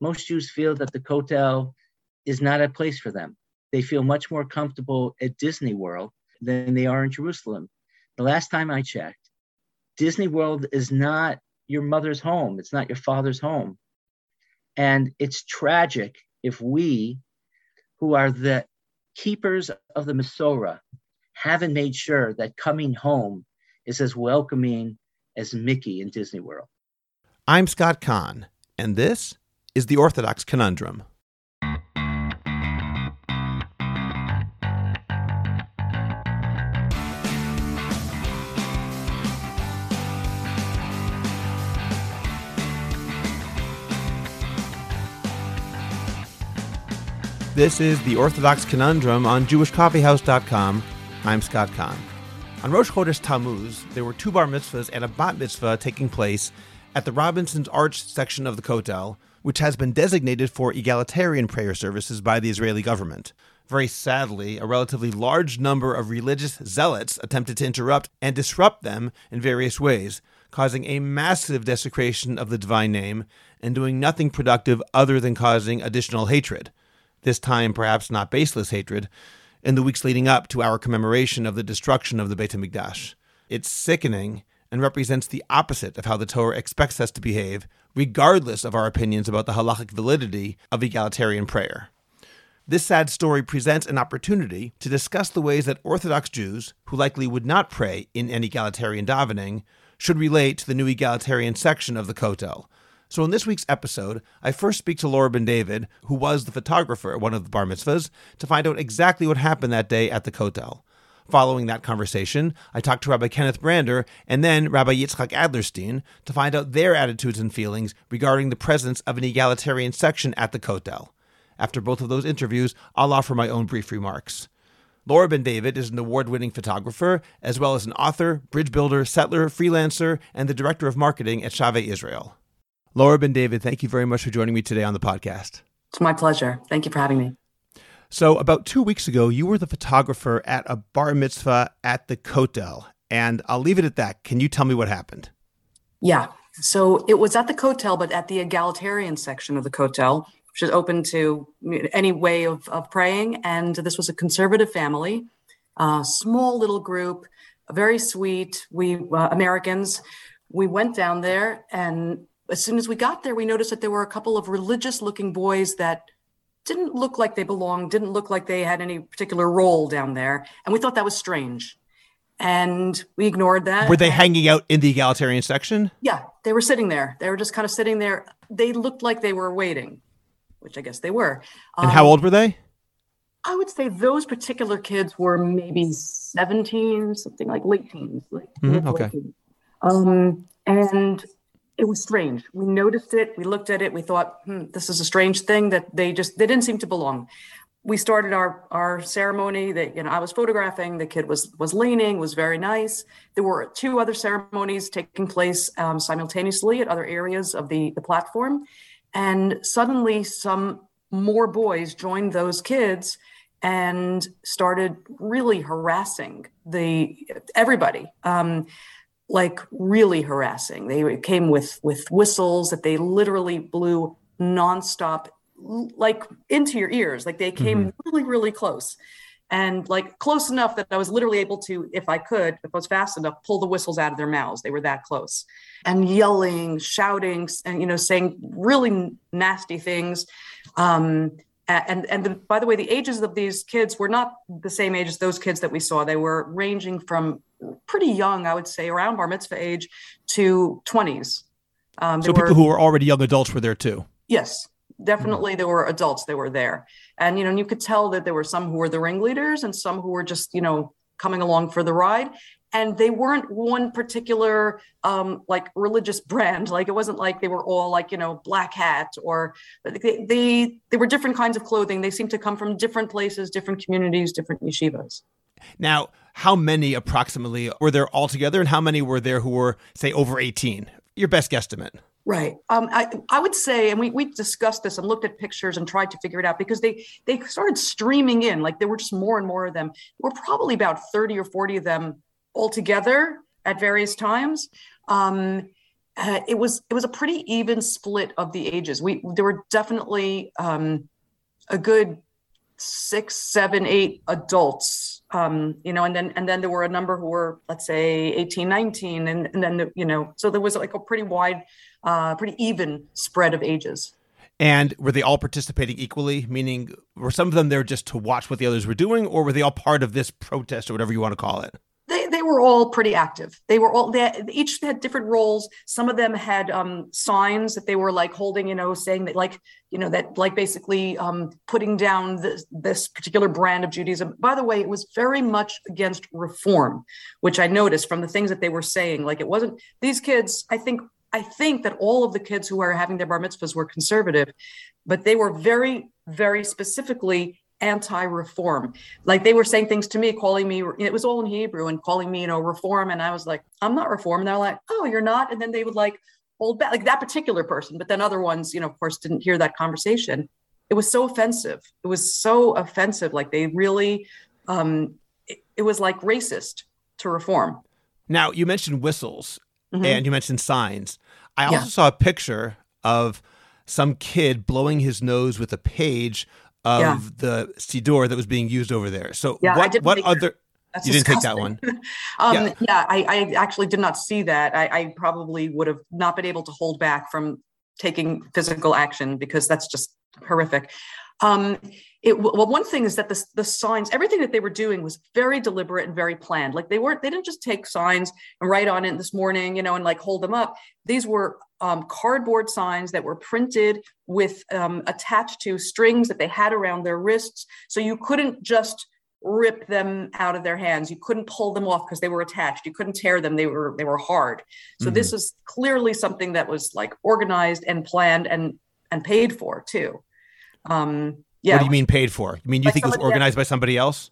most Jews feel that the Kotel is not a place for them. They feel much more comfortable at Disney World than they are in Jerusalem. The last time I checked, Disney World is not your mother's home, it's not your father's home. And it's tragic if we, who are the keepers of the Masorah, haven't made sure that coming home is as welcoming as Mickey in Disney World. I'm Scott Kahn, and this is the Orthodox Conundrum. This is the Orthodox Conundrum on JewishCoffeehouse.com. I'm Scott Kahn. On Rosh Chodesh Tammuz, there were two bar mitzvahs and a bat mitzvah taking place at the Robinson's Arch section of the Kotel, which has been designated for egalitarian prayer services by the Israeli government. Very sadly, a relatively large number of religious zealots attempted to interrupt and disrupt them in various ways, causing a massive desecration of the divine name and doing nothing productive other than causing additional hatred. This time, perhaps not baseless hatred, in the weeks leading up to our commemoration of the destruction of the Beit HaMikdash. It's sickening and represents the opposite of how the Torah expects us to behave, regardless of our opinions about the halachic validity of egalitarian prayer. This sad story presents an opportunity to discuss the ways that Orthodox Jews, who likely would not pray in an egalitarian davening, should relate to the new egalitarian section of the Kotel. So, in this week's episode, I first speak to Laura Ben David, who was the photographer at one of the bar mitzvahs, to find out exactly what happened that day at the Kotel. Following that conversation, I talked to Rabbi Kenneth Brander and then Rabbi Yitzchok Adlerstein to find out their attitudes and feelings regarding the presence of an egalitarian section at the Kotel. After both of those interviews, I'll offer my own brief remarks. Laura Ben David is an award winning photographer, as well as an author, bridge builder, settler, freelancer, and the director of marketing at Shavei Israel. Laura Ben David, thank you very much for joining me today on the podcast. It's my pleasure. Thank you for having me. So, about two weeks ago, you were the photographer at a bar mitzvah at the Kotel, and I'll leave it at that. Can you tell me what happened? Yeah. So, it was at the Kotel, but at the egalitarian section of the Kotel, which is open to any way of, of praying. And this was a conservative family, a small little group, very sweet. We uh, Americans, we went down there, and as soon as we got there, we noticed that there were a couple of religious looking boys that didn't look like they belonged, didn't look like they had any particular role down there. And we thought that was strange. And we ignored that. Were they hanging out in the egalitarian section? Yeah, they were sitting there. They were just kind of sitting there. They looked like they were waiting, which I guess they were. And um, how old were they? I would say those particular kids were maybe 17, something like late teens. Like mm-hmm, okay. Teens. Um, and it was strange. We noticed it. We looked at it. We thought, hmm, this is a strange thing that they just they didn't seem to belong. We started our our ceremony. That you know, I was photographing. The kid was was leaning. Was very nice. There were two other ceremonies taking place um, simultaneously at other areas of the the platform, and suddenly some more boys joined those kids and started really harassing the everybody. Um, like really harassing. They came with with whistles that they literally blew nonstop, like into your ears. Like they came mm-hmm. really, really close, and like close enough that I was literally able to, if I could, if I was fast enough, pull the whistles out of their mouths. They were that close, and yelling, shouting, and you know, saying really nasty things. Um, and and the, by the way, the ages of these kids were not the same age as those kids that we saw. They were ranging from pretty young, I would say, around bar mitzvah age to 20s. Um, so people were, who were already young adults were there too. Yes, definitely. Mm-hmm. There were adults that were there, and you know, you could tell that there were some who were the ringleaders and some who were just you know coming along for the ride and they weren't one particular um, like religious brand like it wasn't like they were all like you know black hat or they, they they were different kinds of clothing they seemed to come from different places different communities different yeshivas now how many approximately were there altogether and how many were there who were say over 18 your best guesstimate Right. Um, I, I would say, and we, we discussed this and looked at pictures and tried to figure it out because they they started streaming in, like there were just more and more of them. There were probably about 30 or 40 of them altogether at various times. Um, uh, it was it was a pretty even split of the ages. We there were definitely um, a good six, seven, eight adults, um, you know, and then and then there were a number who were, let's say, 18, 19, and, and then you know, so there was like a pretty wide, uh, pretty even spread of ages. And were they all participating equally? Meaning, were some of them there just to watch what the others were doing, or were they all part of this protest or whatever you want to call it? They, were all pretty active. They were all they each had different roles. Some of them had um, signs that they were like holding, you know, saying that like you know that like basically um, putting down this, this particular brand of Judaism. By the way, it was very much against reform, which I noticed from the things that they were saying. Like it wasn't these kids. I think I think that all of the kids who are having their bar mitzvahs were conservative, but they were very very specifically anti-reform. Like they were saying things to me, calling me, it was all in Hebrew and calling me, you know, reform. And I was like, I'm not reform. And they're like, oh, you're not. And then they would like hold back, like that particular person. But then other ones, you know, of course, didn't hear that conversation. It was so offensive. It was so offensive. Like they really, um, it, it was like racist to reform. Now you mentioned whistles mm-hmm. and you mentioned signs. I also yeah. saw a picture of some kid blowing his nose with a page of yeah. the Siddur that was being used over there. So yeah, what, what other That's you disgusting. didn't take that one. um, yeah, yeah I, I, actually did not see that. I, I, probably would have not been able to hold back from taking physical action because that's just horrific. Um, it, well, one thing is that the, the signs, everything that they were doing was very deliberate and very planned. Like they weren't, they didn't just take signs and write on it this morning, you know, and like hold them up. These were um, cardboard signs that were printed with um, attached to strings that they had around their wrists. So you couldn't just rip them out of their hands. You couldn't pull them off because they were attached. You couldn't tear them. They were they were hard. So mm-hmm. this is clearly something that was like organized and planned and and paid for too. Um, yeah. What do you mean paid for? You mean you like think it was organized by somebody else?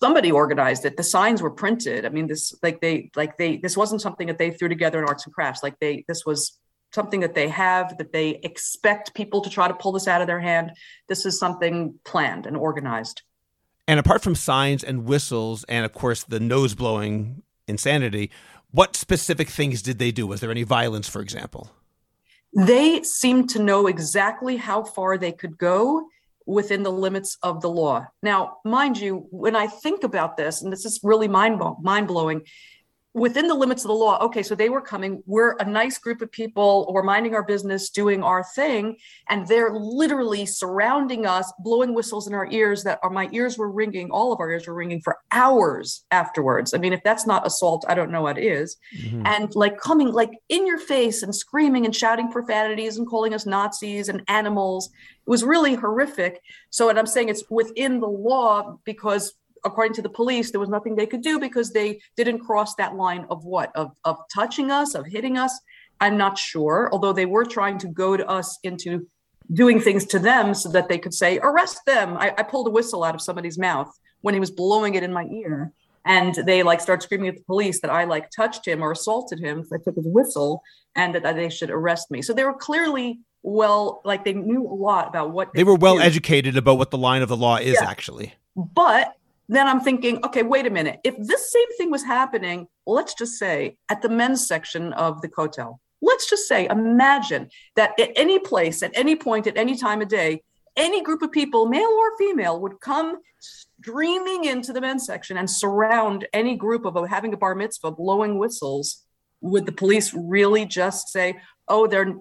Somebody organized it. The signs were printed. I mean, this like they like they this wasn't something that they threw together in arts and crafts. Like they this was something that they have that they expect people to try to pull this out of their hand. This is something planned and organized. And apart from signs and whistles, and of course the nose blowing insanity, what specific things did they do? Was there any violence, for example? They seemed to know exactly how far they could go within the limits of the law. Now, mind you, when I think about this, and this is really mind mind blowing, within the limits of the law okay so they were coming we're a nice group of people we're minding our business doing our thing and they're literally surrounding us blowing whistles in our ears that are my ears were ringing all of our ears were ringing for hours afterwards. I mean if that's not assault i don't know what is. Mm-hmm. and like coming like in your face and screaming and shouting profanities and calling us nazis and animals it was really horrific. So and i'm saying it's within the law because according to the police, there was nothing they could do because they didn't cross that line of what? Of, of touching us, of hitting us. I'm not sure, although they were trying to goad us into doing things to them so that they could say, arrest them. I, I pulled a whistle out of somebody's mouth when he was blowing it in my ear. And they like start screaming at the police that I like touched him or assaulted him if I took his whistle and that, that they should arrest me. So they were clearly well, like they knew a lot about what they, they were well educated about what the line of the law is yeah. actually. But then I'm thinking, okay, wait a minute. If this same thing was happening, let's just say at the men's section of the Kotel, let's just say, imagine that at any place, at any point, at any time of day, any group of people, male or female, would come streaming into the men's section and surround any group of having a bar mitzvah, blowing whistles. Would the police really just say, oh, they're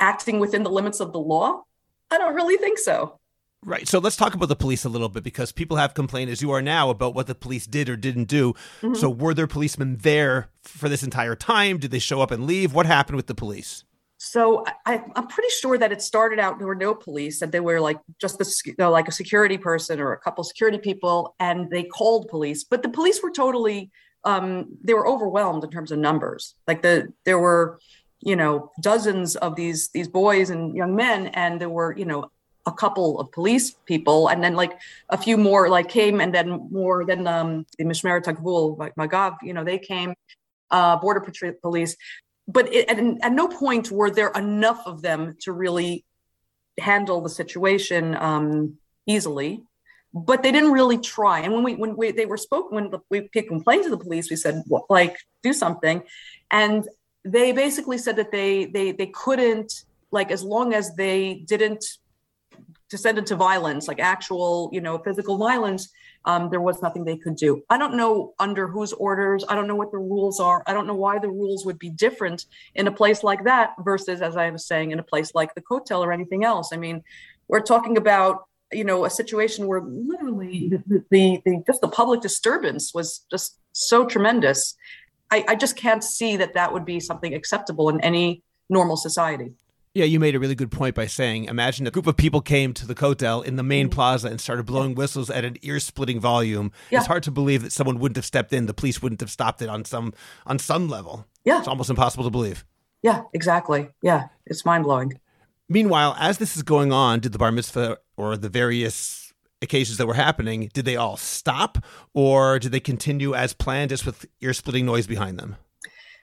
acting within the limits of the law? I don't really think so. Right. So let's talk about the police a little bit because people have complained, as you are now, about what the police did or didn't do. Mm-hmm. So were there policemen there for this entire time? Did they show up and leave? What happened with the police? So I, am pretty sure that it started out there were no police, and they were like just the you know, like a security person or a couple security people, and they called police. But the police were totally um, they were overwhelmed in terms of numbers. Like the there were you know dozens of these these boys and young men, and there were you know a couple of police people, and then like a few more like came, and then more than um, the Mishmeret like Magav, you know, they came, uh, border patrol police, but it, at, at no point were there enough of them to really handle the situation um, easily. But they didn't really try. And when we when we they were spoken when we complained to the police, we said well, like do something, and they basically said that they they they couldn't like as long as they didn't descend into violence, like actual, you know, physical violence, um, there was nothing they could do. I don't know under whose orders. I don't know what the rules are. I don't know why the rules would be different in a place like that versus, as I was saying, in a place like the Kotel or anything else. I mean, we're talking about you know a situation where literally the, the, the just the public disturbance was just so tremendous. I, I just can't see that that would be something acceptable in any normal society. Yeah, you made a really good point by saying imagine a group of people came to the Kotel in the main mm-hmm. plaza and started blowing whistles at an ear splitting volume. Yeah. It's hard to believe that someone wouldn't have stepped in, the police wouldn't have stopped it on some on some level. Yeah. It's almost impossible to believe. Yeah, exactly. Yeah, it's mind blowing. Meanwhile, as this is going on, did the bar mitzvah or the various occasions that were happening, did they all stop or did they continue as planned, just with ear splitting noise behind them?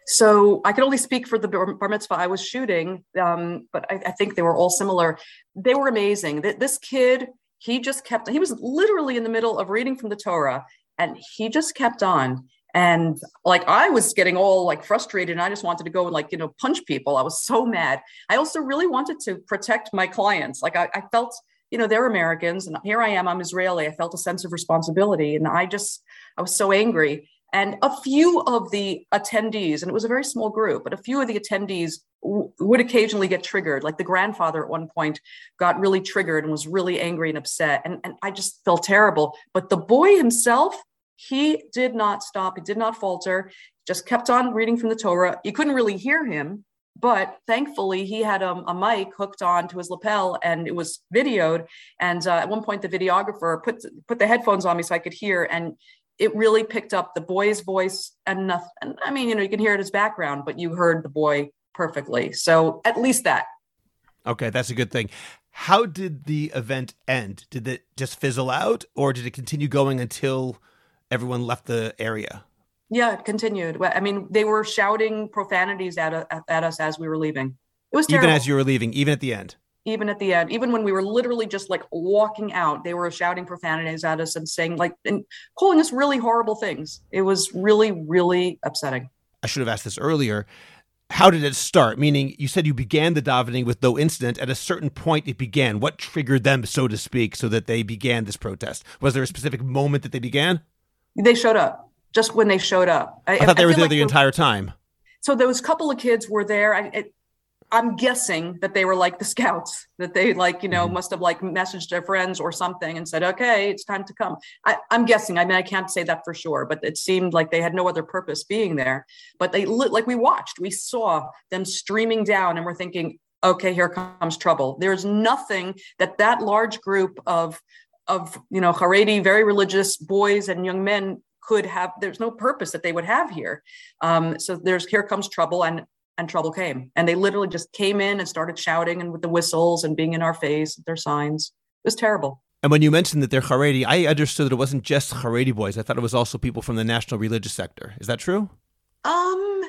So I can only speak for the bar mitzvah I was shooting, um, but I, I, think they were all similar. They were amazing. This kid, he just kept, he was literally in the middle of reading from the Torah and he just kept on. And like I was getting all like frustrated and I just wanted to go and like, you know, punch people. I was so mad. I also really wanted to protect my clients. Like I, I felt, you know, they're Americans and here I am, I'm Israeli. I felt a sense of responsibility. And I just, I was so angry. And a few of the attendees, and it was a very small group, but a few of the attendees w- would occasionally get triggered. Like the grandfather at one point got really triggered and was really angry and upset. And, and I just felt terrible. But the boy himself, he did not stop. He did not falter, just kept on reading from the Torah. You couldn't really hear him, but thankfully he had a, mic hooked on to his lapel and it was videoed and uh, at one point the videographer put put the headphones on me so i could hear and it really picked up the boy's voice and nothing. I mean, you know, you can hear it as background, but you heard the boy perfectly. So at least that. Okay, that's a good thing. How did the event end? Did it just fizzle out or did it continue going until everyone left the area? Yeah, it continued. I mean, they were shouting profanities at, at us as we were leaving. It was terrible. Even as you were leaving, even at the end even at the end, even when we were literally just like walking out, they were shouting profanities at us and saying like and calling us really horrible things. It was really, really upsetting. I should have asked this earlier. How did it start? Meaning, you said you began the davening with no incident. At a certain point, it began. What triggered them, so to speak, so that they began this protest? Was there a specific moment that they began? They showed up. Just when they showed up. I, I thought they I were there like the entire time. So those couple of kids were there. I, it, I'm guessing that they were like the scouts, that they like, you know, mm-hmm. must have like messaged their friends or something and said, okay, it's time to come. I, am guessing. I mean, I can't say that for sure, but it seemed like they had no other purpose being there. But they like we watched, we saw them streaming down and we're thinking, okay, here comes trouble. There's nothing that that large group of of you know Haredi, very religious boys and young men could have. There's no purpose that they would have here. Um, so there's here comes trouble, and and trouble came. And they literally just came in and started shouting and with the whistles and being in our face, their signs. It was terrible. And when you mentioned that they're Haredi, I understood that it wasn't just Haredi boys. I thought it was also people from the national religious sector. Is that true? Um,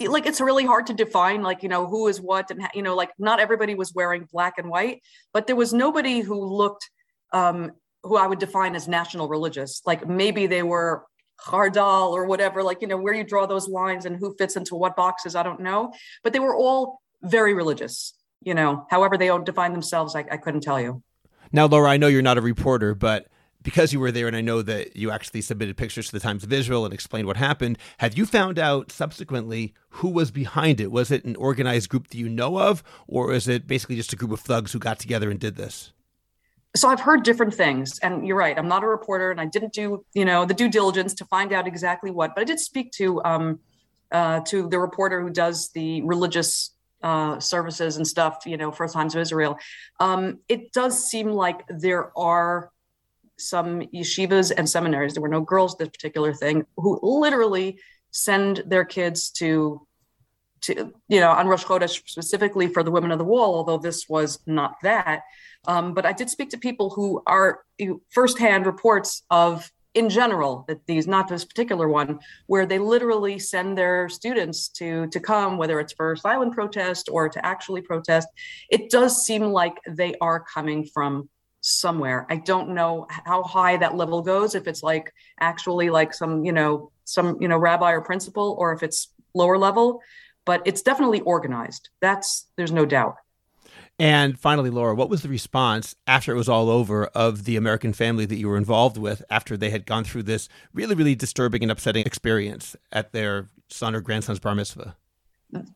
like it's really hard to define, like you know who is what, and you know, like not everybody was wearing black and white, but there was nobody who looked, um, who I would define as national religious. Like maybe they were Hardal or whatever, like, you know, where you draw those lines and who fits into what boxes, I don't know. But they were all very religious, you know, however they all define themselves, I, I couldn't tell you. Now, Laura, I know you're not a reporter, but because you were there and I know that you actually submitted pictures to the Times of Israel and explained what happened, have you found out subsequently who was behind it? Was it an organized group that you know of, or is it basically just a group of thugs who got together and did this? So I've heard different things, and you're right. I'm not a reporter, and I didn't do you know the due diligence to find out exactly what. But I did speak to um, uh, to the reporter who does the religious uh, services and stuff. You know, for Times of Israel. Um, it does seem like there are some yeshivas and seminaries. There were no girls this particular thing who literally send their kids to to you know on Rosh Chodesh specifically for the women of the wall. Although this was not that um, but I did speak to people who are firsthand reports of, in general, that these, not this particular one, where they literally send their students to to come, whether it's for silent protest or to actually protest. It does seem like they are coming from somewhere. I don't know how high that level goes. If it's like actually like some, you know, some you know rabbi or principal, or if it's lower level, but it's definitely organized. That's there's no doubt. And finally, Laura, what was the response after it was all over of the American family that you were involved with after they had gone through this really, really disturbing and upsetting experience at their son or grandson's bar mitzvah?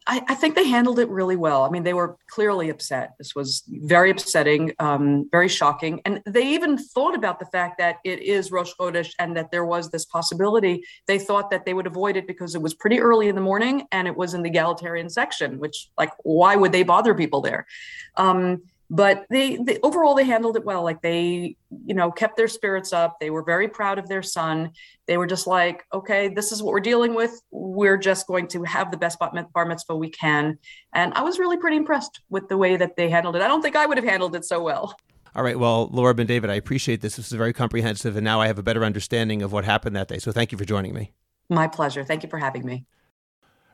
I, I, think they handled it really well. I mean, they were clearly upset. This was very upsetting, um, very shocking. And they even thought about the fact that it is Rosh Chodesh and that there was this possibility. They thought that they would avoid it because it was pretty early in the morning and it was in the egalitarian section, which, like, why would they bother people there? Um, but they, they, overall they handled it well. Like they you know kept their spirits up. They were very proud of their son. They were just like okay this is what we're dealing with. We're just going to have the best bar mitzvah we can. And i was really pretty impressed with the way that they handled it. I don't think i would have handled it so well. All right. Well Laura Ben David i appreciate this. This is very comprehensive and now i have a better understanding of what happened that day. So thank you for joining me. My pleasure. Thank you for having me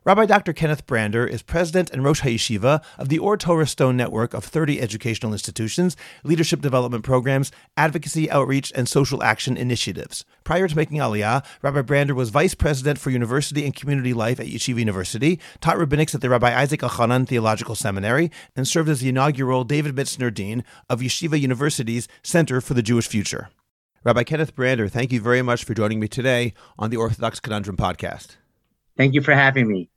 Rabbi Dr. Kenneth Brander is president and Rosh HaYeshiva of the Or Torah Stone network of 30 educational institutions, leadership development programs, advocacy, outreach, and social action initiatives. Prior to making Aliyah, Rabbi Brander was vice president for university and community life at Yeshiva University, taught rabbinics at the Rabbi Isaac Elchanan Theological Seminary, and served as the inaugural David Mitzner Dean of Yeshiva University's Center for the Jewish Future. Rabbi Kenneth Brander, thank you very much for joining me today on the Orthodox Conundrum podcast. Thank you for having me.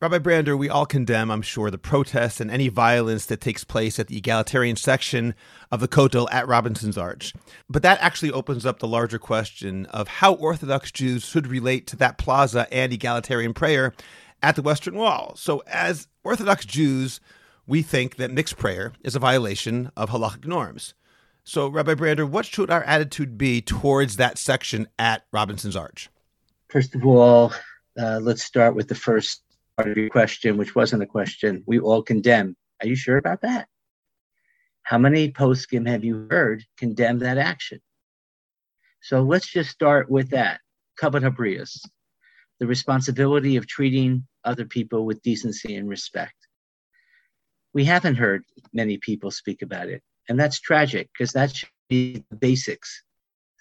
Rabbi Brander, we all condemn, I'm sure, the protests and any violence that takes place at the egalitarian section of the Kotel at Robinson's Arch. But that actually opens up the larger question of how Orthodox Jews should relate to that plaza and egalitarian prayer at the Western Wall. So, as Orthodox Jews, we think that mixed prayer is a violation of halachic norms. So, Rabbi Brander, what should our attitude be towards that section at Robinson's Arch? First of all, uh, let's start with the first part of your question, which wasn't a question. We all condemn. Are you sure about that? How many poskim have you heard condemn that action? So let's just start with that. Kavod Habrius, the responsibility of treating other people with decency and respect. We haven't heard many people speak about it, and that's tragic because that should be the basics.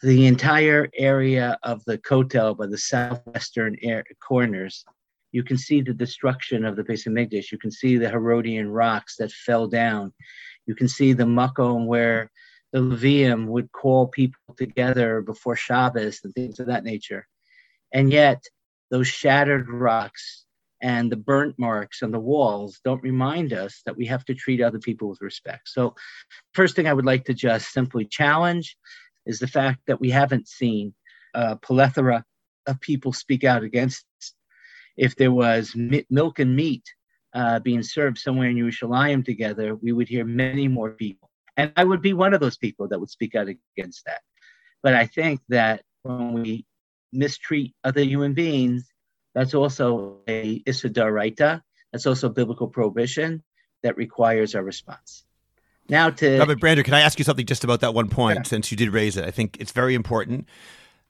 The entire area of the Kotel by the southwestern air, corners you can see the destruction of the Beis Hamikdash. You can see the Herodian rocks that fell down. You can see the makom where the Levium would call people together before Shabbos and things of that nature. And yet, those shattered rocks and the burnt marks on the walls don't remind us that we have to treat other people with respect. So, first thing I would like to just simply challenge is the fact that we haven't seen a plethora of people speak out against if there was milk and meat uh, being served somewhere in Yerushalayim together, we would hear many more people. And I would be one of those people that would speak out against that. But I think that when we mistreat other human beings, that's also a issur d'oraita. That's also a biblical prohibition that requires our response. Now to Rabbi Brander, can I ask you something just about that one point yeah. since you did raise it? I think it's very important.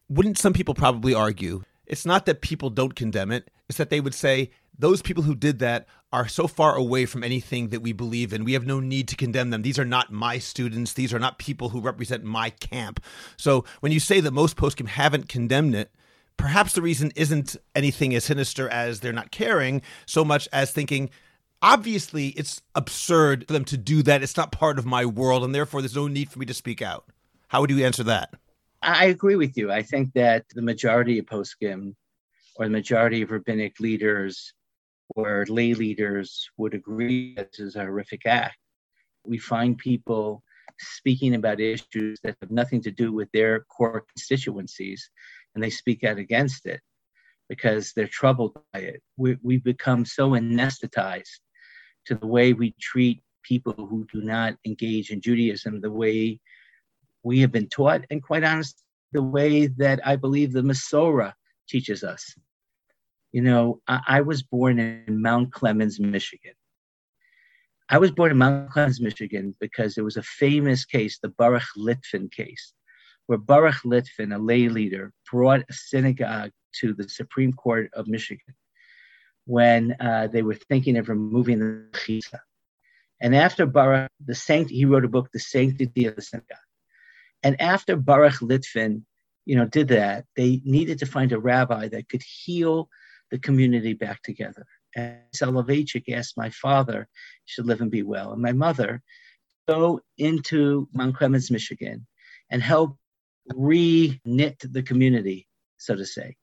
Wouldn't some people probably argue it's not that people don't condemn it, it's that they would say those people who did that are so far away from anything that we believe in. We have no need to condemn them. These are not my students. These are not people who represent my camp. So when you say that most poskim haven't condemned it, perhaps the reason isn't anything as sinister as they're not caring, so much as thinking, obviously it's absurd for them to do that. It's not part of my world, and therefore there's no need for me to speak out. How would you answer that? I agree with you. I think that the majority of poskim or the majority of rabbinic leaders or lay leaders would agree that this is a horrific act. We find people speaking about issues that have nothing to do with their core constituencies and they speak out against it because they're troubled by it. We, we've become so anesthetized to the way we treat people who do not engage in Judaism the way we have been taught, and quite honestly, the way that I believe the Masorah teaches us. You know, I, I, was born in Mount Clemens, Michigan. I was born in Mount Clemens, Michigan, because there was a famous case, the Baruch Litvin case, where Baruch Litvin, a lay leader, brought a synagogue to the Supreme Court of Michigan when uh, they were thinking of removing the mechitza. And after Baruch, the saint, he wrote a book, The Sanctity of the Synagogue. And after Baruch Litvin, you know, did that, they needed to find a rabbi that could heal the community back together. And Soloveitchik asked my father, should live and be well, and my mother go into Mount Clemens, Michigan, and help re-knit the community, so to say.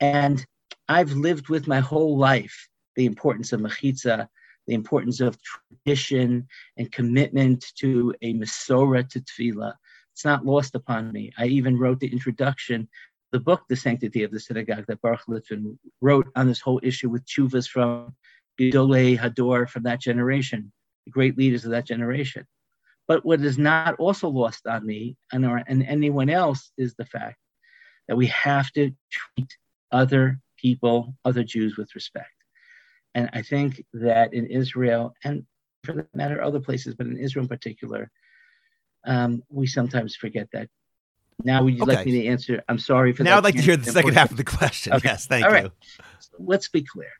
And I've lived with my whole life the importance of mechitza, the importance of tradition and commitment to a Masorah to tefillah. It's not lost upon me. I even wrote the introduction, the book, The Sanctity of the Synagogue, that Baruch Litvin wrote on this whole issue with chuvas from Gedolei Hador from that generation, the great leaders of that generation. But what is not also lost on me and, or, and anyone else is the fact that we have to treat other people, other Jews with respect. And I think that in Israel, and for that matter, other places, but in Israel in particular, um, we sometimes forget that. Now, would you okay. like me to answer? I'm sorry for now. I'd like to hear the second half of the question. Okay. Yes, thank All you. Right. So let's be clear.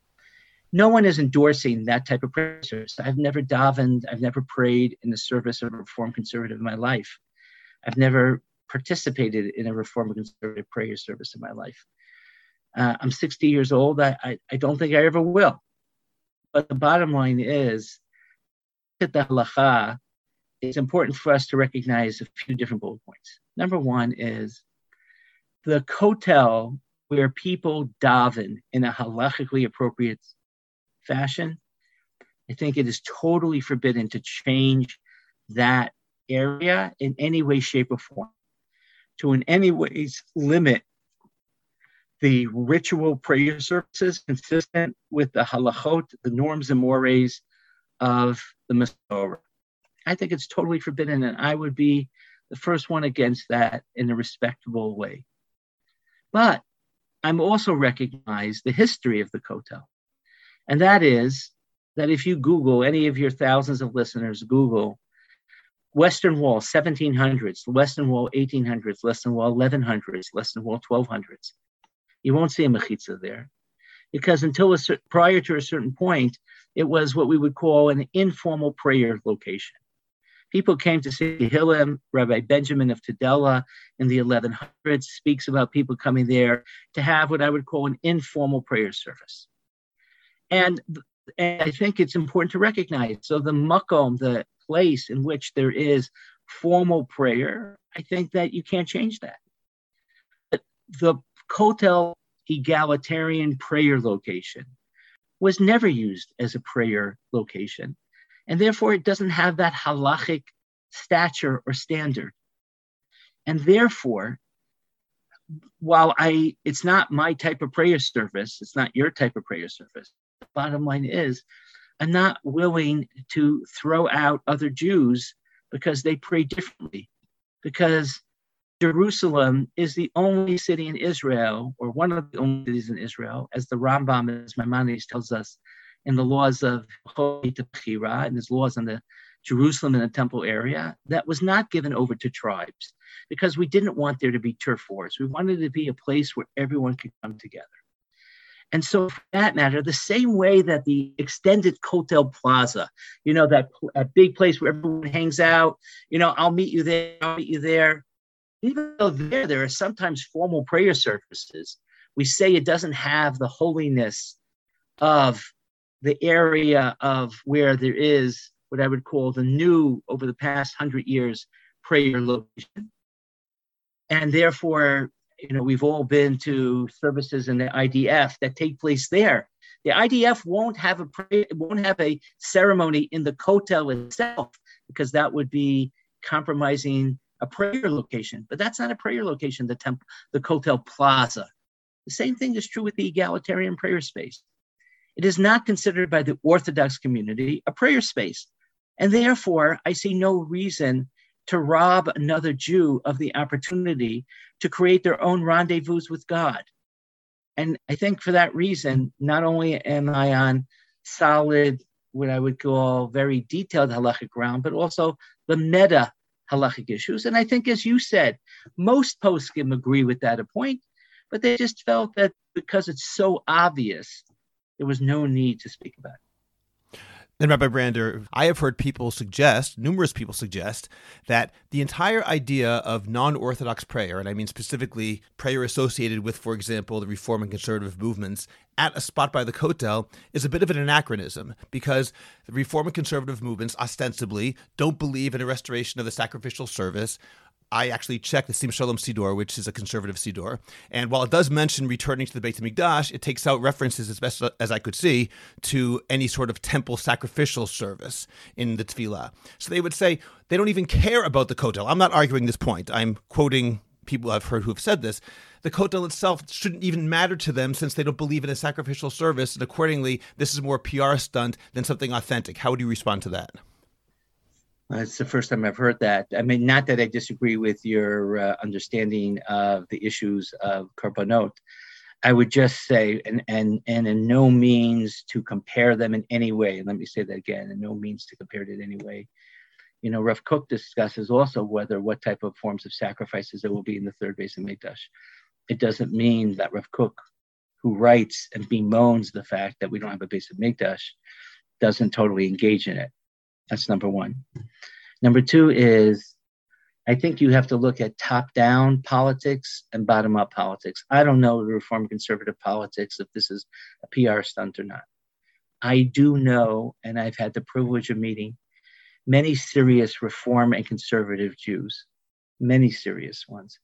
No one is endorsing that type of prayer service. I've never davened. I've never prayed in the service of a Reformed conservative in my life. I've never participated in a Reformed conservative prayer service in my life. Uh, I'm 60 years old. I, I, I don't think I ever will. But the bottom line is that the halacha, it's important for us to recognize a few different bullet points. Number one is the kotel where people daven in a halachically appropriate fashion. I think it is totally forbidden to change that area in any way, shape, or form, to in any ways limit the ritual prayer services consistent with the halachot, the norms and mores of the Masorah. I think it's totally forbidden, and I would be the first one against that in a respectable way. But I'm also recognize the history of the Kotel. And that is that if you Google, any of your thousands of listeners Google Western Wall 1700s, Western Wall 1800s, Western Wall 1100s, Western Wall 1200s, you won't see a mechitza there. Because until a prior to a certain point, it was what we would call an informal prayer location. People came to see Hillel, Rabbi Benjamin of Tudela in the 1100s speaks about people coming there to have what I would call an informal prayer service. And, and I think it's important to recognize. So the makom, the place in which there is formal prayer, I think that you can't change that. But the Kotel egalitarian prayer location was never used as a prayer location. And therefore, it doesn't have that halachic stature or standard. And therefore, while I it's not my type of prayer service, it's not your type of prayer service. Bottom line is I'm not willing to throw out other Jews because they pray differently. Because Jerusalem is the only city in Israel, or one of the only cities in Israel, as the Rambam, as Maimonides tells us in the laws of Bechira and his laws on the Jerusalem and the temple area, that was not given over to tribes because we didn't want there to be turf wars. We wanted to be a place where everyone could come together. And so, for that matter, the same way that the extended Kotel Plaza, you know, that, that big place where everyone hangs out, you know, I'll meet you there, I'll meet you there even though there there are sometimes formal prayer services, we say it doesn't have the holiness of the area of where there is what I would call the new over the past hundred years prayer location. And therefore, you know, we've all been to services in the IDF that take place there. The IDF won't have a prayer, won't have a ceremony in the kotel itself because that would be compromising a prayer location, but that's not a prayer location, the temple, the Kotel Plaza. The same thing is true with the egalitarian prayer space. It is not considered by the Orthodox community a prayer space. And therefore, I see no reason to rob another Jew of the opportunity to create their own rendezvous with God. And I think for that reason, not only am I on solid, what I would call very detailed halachic ground, but also the meta halachic issues. And I think, as you said, most poskim agree with that point, but they just felt that because it's so obvious, there was no need to speak about it. And Rabbi Brander, I have heard people suggest, numerous people suggest, that the entire idea of non Orthodox prayer, and I mean specifically prayer associated with, for example, the Reform and Conservative movements, at a spot by the Kotel is a bit of an anachronism because the Reform and Conservative movements ostensibly don't believe in a restoration of the sacrificial service. I actually checked the Sim Shalom Siddur, which is a conservative Siddur. And while it does mention returning to the Beit HaMikdash, it takes out references, as best as I could see, to any sort of temple sacrificial service in the Tefillah. So they would say they don't even care about the Kotel. I'm not arguing this point. I'm quoting people I've heard who have said this. The Kotel itself shouldn't even matter to them since they don't believe in a sacrificial service. And accordingly, this is more PR stunt than something authentic. How would you respond to that? It's the first time I've heard that. I mean, not that I disagree with your uh, understanding of the issues of korbanot. I would just say, and and and in no means to compare them in any way. And let me say that again: in no means to compare it in any way. You know, Rav Kook discusses also whether what type of forms of sacrifices there will be in the third base of HaMikdash. It doesn't mean that Rav Kook, who writes and bemoans the fact that we don't have a base of HaMikdash, doesn't totally engage in it. That's number one. Number two is I think you have to look at top down politics and bottom up politics. I don't know the reform conservative politics if this is a PR stunt or not. I do know, and I've had the privilege of meeting many serious reform and conservative Jews, many serious ones,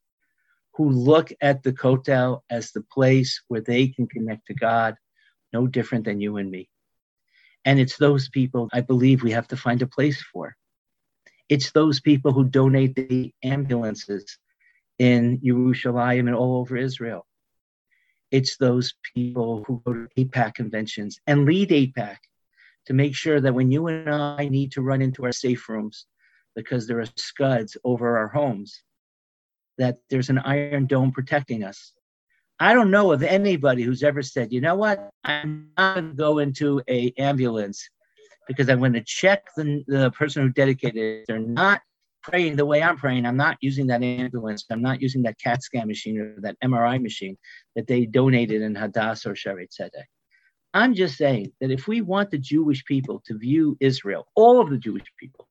who look at the Kotel as the place where they can connect to God, no different than you and me. And it's those people I believe we have to find a place for. It's those people who donate the ambulances in Jerusalem and all over Israel. It's those people who go to AIPAC conventions and lead AIPAC to make sure that when you and I need to run into our safe rooms because there are scuds over our homes, that there's an iron dome protecting us. I don't know of anybody who's ever said, you know what, I'm not going to go into a ambulance because I'm going to check the, the person who dedicated it. They're not praying the way I'm praying. I'm not using that ambulance. I'm not using that CAT scan machine or that MRI machine that they donated in Hadassah or Shaare Zedek. I'm just saying that if we want the Jewish people to view Israel, all of the Jewish people,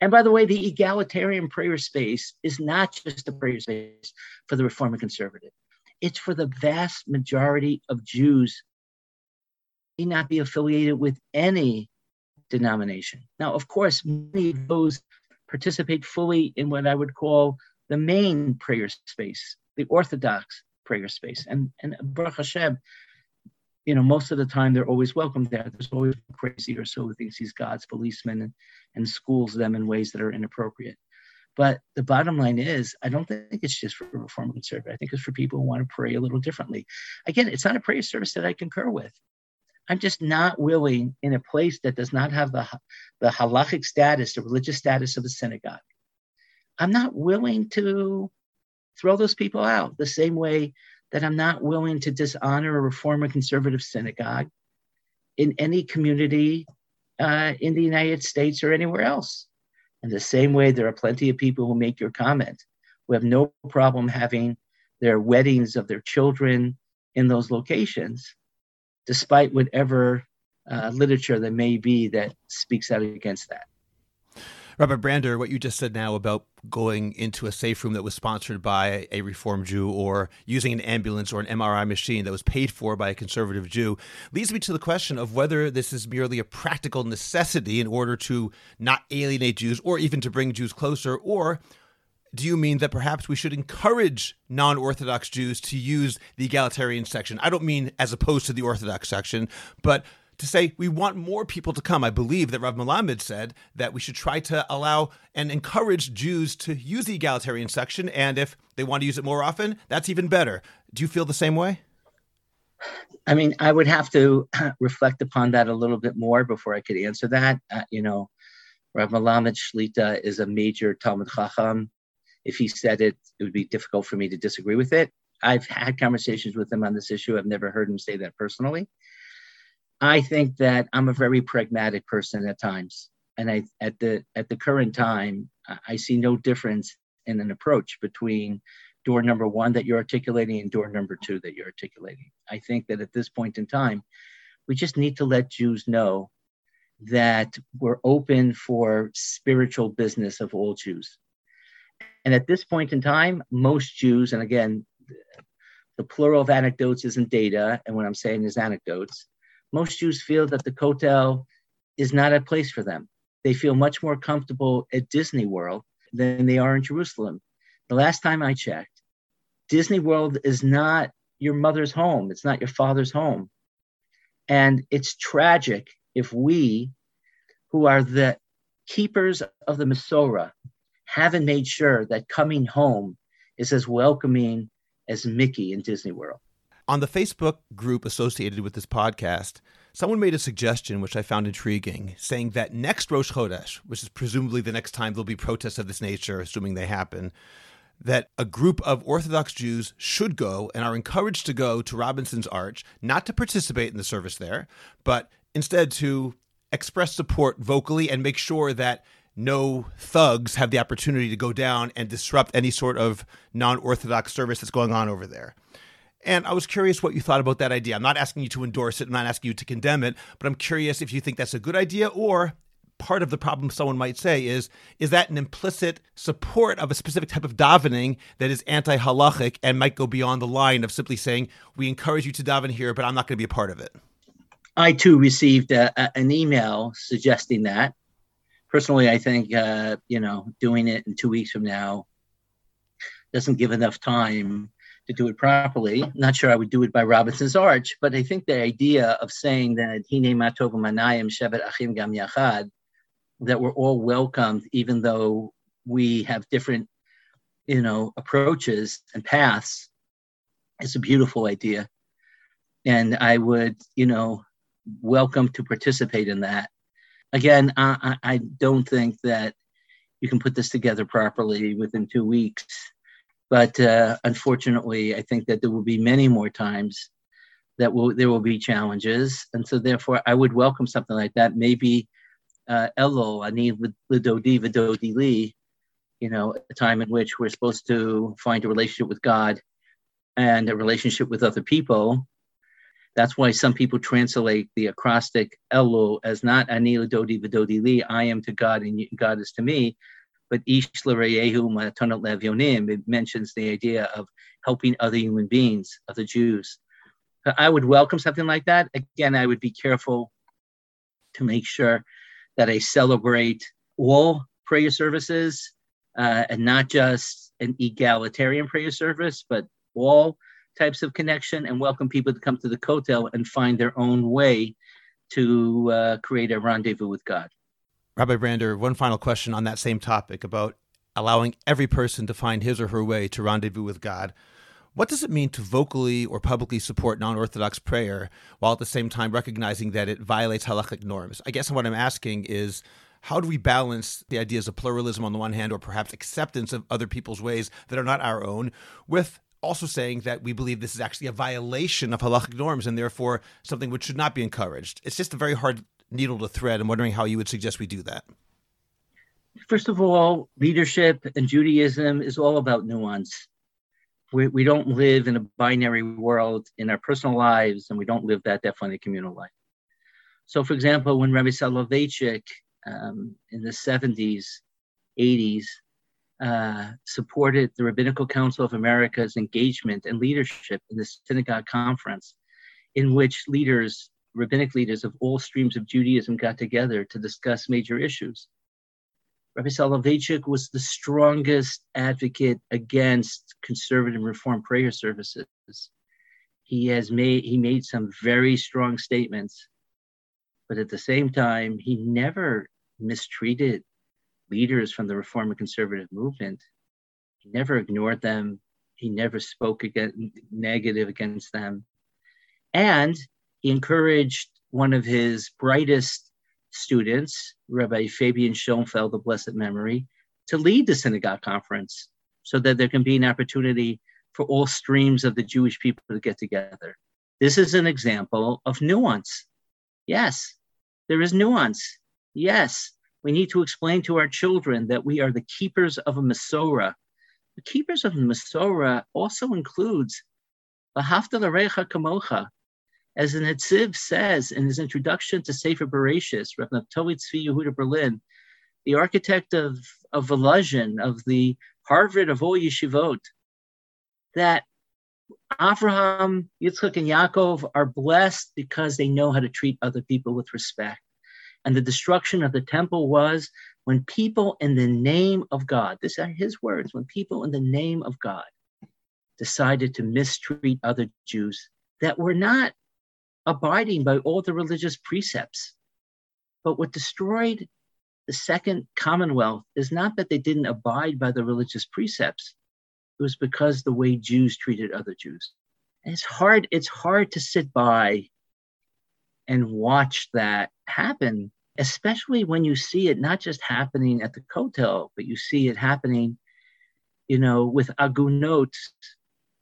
and by the way, the egalitarian prayer space is not just a prayer space for the Reform and Conservative. It's for the vast majority of Jews may not be affiliated with any denomination. Now, of course, many of those participate fully in what I would call the main prayer space, the Orthodox prayer space. And, and Baruch Hashem, you know, most of the time they're always welcome there. There's always crazy or so who thinks he's God's policeman and, and schools them in ways that are inappropriate. But the bottom line is, I don't think it's just for reform conservative. I think it's for people who want to pray a little differently. Again, it's not a prayer service that I concur with. I'm just not willing in a place that does not have the, the halachic status, the religious status of a synagogue. I'm not willing to throw those people out the same way that I'm not willing to dishonor a reform and conservative synagogue in any community uh, in the United States or anywhere else. In the same way, there are plenty of people who make your comment who have no problem having their weddings of their children in those locations, despite whatever uh, literature there may be that speaks out against that. Rabbi Brander, what you just said now about going into a safe room that was sponsored by a Reform Jew or using an ambulance or an MRI machine that was paid for by a conservative Jew leads me to the question of whether this is merely a practical necessity in order to not alienate Jews or even to bring Jews closer, or do you mean that perhaps we should encourage non Orthodox Jews to use the egalitarian section? I don't mean as opposed to the Orthodox section, but to say we want more people to come. I believe that Rav Melamed said that we should try to allow and encourage Jews to use the egalitarian section, and if they want to use it more often, that's even better. Do you feel the same way? I mean, I would have to reflect upon that a little bit more before I could answer that. Uh, you know, Rav Melamed Shlita is a major Talmud Chacham. If he said it, it would be difficult for me to disagree with it. I've had conversations with him on this issue. I've never heard him say that personally. I think that I'm a very pragmatic person at times, and I at the at the current time I see no difference in an approach between door number one that you're articulating and door number two that you're articulating. I think that at this point in time, we just need to let Jews know that we're open for spiritual business of all Jews. And at this point in time, most Jews, and again, the plural of anecdotes isn't data, and what I'm saying is anecdotes. Most Jews feel that the Kotel is not a place for them. They feel much more comfortable at Disney World than they are in Jerusalem. The last time I checked, Disney World is not your mother's home, it's not your father's home. And it's tragic if we, who are the keepers of the Masorah, haven't made sure that coming home is as welcoming as Mickey in Disney World. On the Facebook group associated with this podcast, someone made a suggestion which I found intriguing, saying that next Rosh Chodesh, which is presumably the next time there'll be protests of this nature, assuming they happen, that a group of Orthodox Jews should go and are encouraged to go to Robinson's Arch, not to participate in the service there, but instead to express support vocally and make sure that no thugs have the opportunity to go down and disrupt any sort of non Orthodox service that's going on over there. And I was curious what you thought about that idea. I'm not asking you to endorse it, I'm not asking you to condemn it, but I'm curious if you think that's a good idea or part of the problem someone might say is is that an implicit support of a specific type of davening that is anti-halachic and might go beyond the line of simply saying we encourage you to daven here but i'm not going to be a part of it i too received a, a, an email suggesting that personally, I think uh, you know doing it in two weeks from now doesn't give enough time to do it properly. Not sure I would do it by Robinson's Arch, but I think the idea of saying that Hine Matov Manayim Shevet Achim Gam Yachad, that we're all welcomed, even though we have different, you know, approaches and paths, is a beautiful idea. And I would, you know, welcome to participate in that again, I, I don't think that you can put this together properly within two weeks. But uh, unfortunately, I think that there will be many more times that will there will be challenges, and so therefore, I would welcome something like that. Maybe uh, Elul, Ani Lidodi Vidodi Li, you know, a time in which we're supposed to find a relationship with God and a relationship with other people, that's why some people translate the acrostic Elul as not Anil Dodi Vidodi Li, I am to God and God is to me, but Ish L'Reyehu Matanat Levyonim. It mentions the idea of helping other human beings, other Jews. I would welcome something like that. Again, I would be careful to make sure that I celebrate all prayer services uh, and not just an egalitarian prayer service, but all types of connection and welcome people to come to the Kotel and find their own way to uh, create a rendezvous with God. Rabbi Brander, one final question on that same topic about allowing every person to find his or her way to rendezvous with God. What does it mean to vocally or publicly support non Orthodox prayer while at the same time recognizing that it violates halachic norms? I guess what I'm asking is how do we balance the ideas of pluralism on the one hand, or perhaps acceptance of other people's ways that are not our own, with also saying that we believe this is actually a violation of halachic norms and therefore something which should not be encouraged. It's just a very hard needle to thread. I'm wondering how you would suggest we do that. First of all, leadership and Judaism is all about nuance. We, we don't live in a binary world in our personal lives, and we don't live that definitely in the communal life. So, for example, when Rabbi Soloveitchik um, in the 70s, 80s, uh, supported the Rabbinical Council of America's engagement and leadership in the Synagogue Conference, in which leaders, rabbinic leaders of all streams of Judaism, got together to discuss major issues. Rabbi Soloveitchik was the strongest advocate against conservative reform prayer services. He has made he made some very strong statements, but at the same time, he never mistreated leaders from the reform and conservative movement. He never ignored them. He never spoke again, negative against them. And encouraged one of his brightest students, Rabbi Fabian Schoenfeld, of blessed memory, to lead the synagogue conference so that there can be an opportunity for all streams of the Jewish people to get together. This is an example of nuance. Yes, there is nuance. Yes, we need to explain to our children that we are the keepers of a Masorah. The keepers of a Masorah also includes V'hafta l'recha kamocha. As the Netziv says in his introduction to Sefer Bereshis, Reb Naftali Tzvi Yehuda Berlin, the architect of, of Volozhin, of the Harvard of all yeshivot, that Abraham, Yitzchak, and Yaakov are blessed because they know how to treat other people with respect. And the destruction of the temple was when people in the name of God, these are his words, when people in the name of God decided to mistreat other Jews that were not abiding by all the religious precepts. But what destroyed the second commonwealth is not that they didn't abide by the religious precepts, it was because the way Jews treated other Jews. And it's hard, it's hard to sit by and watch that happen, especially when you see it not just happening at the Kotel, but you see it happening, you know, with Agunot.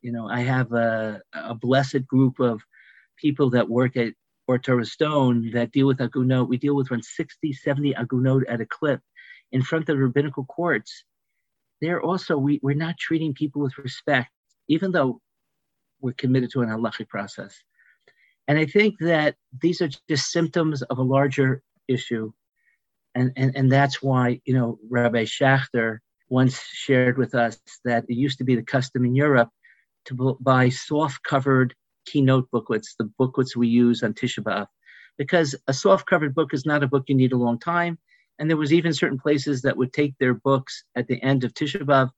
You know, I have a, a blessed group of people that work at Ohr Torah Stone that deal with Agunot. We deal with around 60, 70 Agunot at a clip in front of rabbinical courts there also we, we're not treating people with respect, even though we're committed to an halachic process. And I think that these are just symptoms of a larger issue. And, and, and that's why, you know, Rabbi Schachter once shared with us that it used to be the custom in Europe to buy soft covered kinot booklets, the booklets we use on Tisha B'Av, because a soft covered book is not a book you need a long time. And there was even certain places that would take their books at the end of Tisha B'Av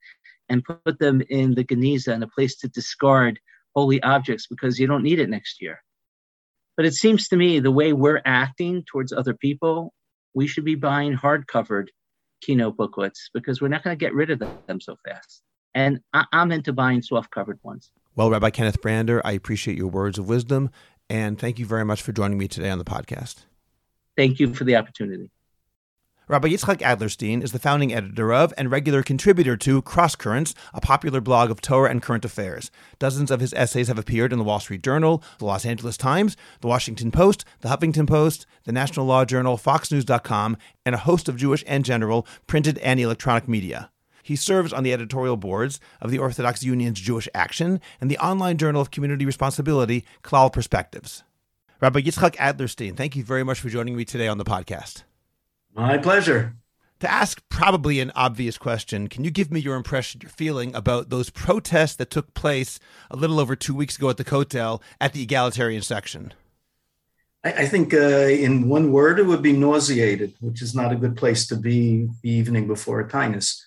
and put them in the Geniza in a place to discard holy objects because you don't need it next year. But it seems to me the way we're acting towards other people, we should be buying hard-covered kinot booklets because we're not going to get rid of them so fast. And I- am into buying soft-covered ones. Well, Rabbi Kenneth Brander, I appreciate your words of wisdom, and thank you very much for joining me today on the podcast. Thank you for the opportunity. Rabbi Yitzchok Adlerstein is the founding editor of and regular contributor to Cross Currents, a popular blog of Torah and current affairs. Dozens of his essays have appeared in the Wall Street Journal, the Los Angeles Times, the Washington Post, the Huffington Post, the National Law Journal, FoxNews.com, and a host of Jewish and general printed and electronic media. He serves on the editorial boards of the Orthodox Union's Jewish Action and the online journal of community responsibility, Klal Perspectives. Rabbi Yitzchok Adlerstein, thank you very much for joining me today on the podcast. My pleasure. To ask probably an obvious question, can you give me your impression, your feeling about those protests that took place a little over two weeks ago at the Kotel at the egalitarian section? I, I think, uh, in one word, it would be nauseated, which is not a good place to be the evening before a tinus.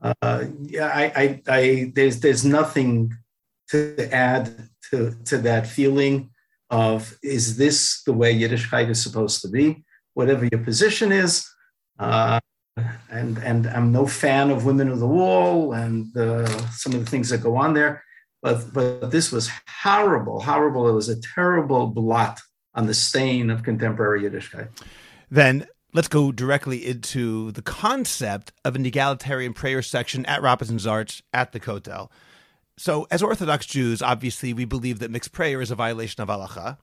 Uh, yeah, I, I, I, there's, there's nothing to add to, to that feeling of is this the way Yiddishkeit is supposed to be? whatever your position is. Uh, and and I'm no fan of Women of the Wall and uh, some of the things that go on there, but but this was horrible, horrible. It was a terrible blot on the stain of contemporary Yiddishkeit. Then let's go directly into the concept of an egalitarian prayer section at Robinson's Arch at the Kotel. So, as Orthodox Jews, obviously, we believe that mixed prayer is a violation of halacha.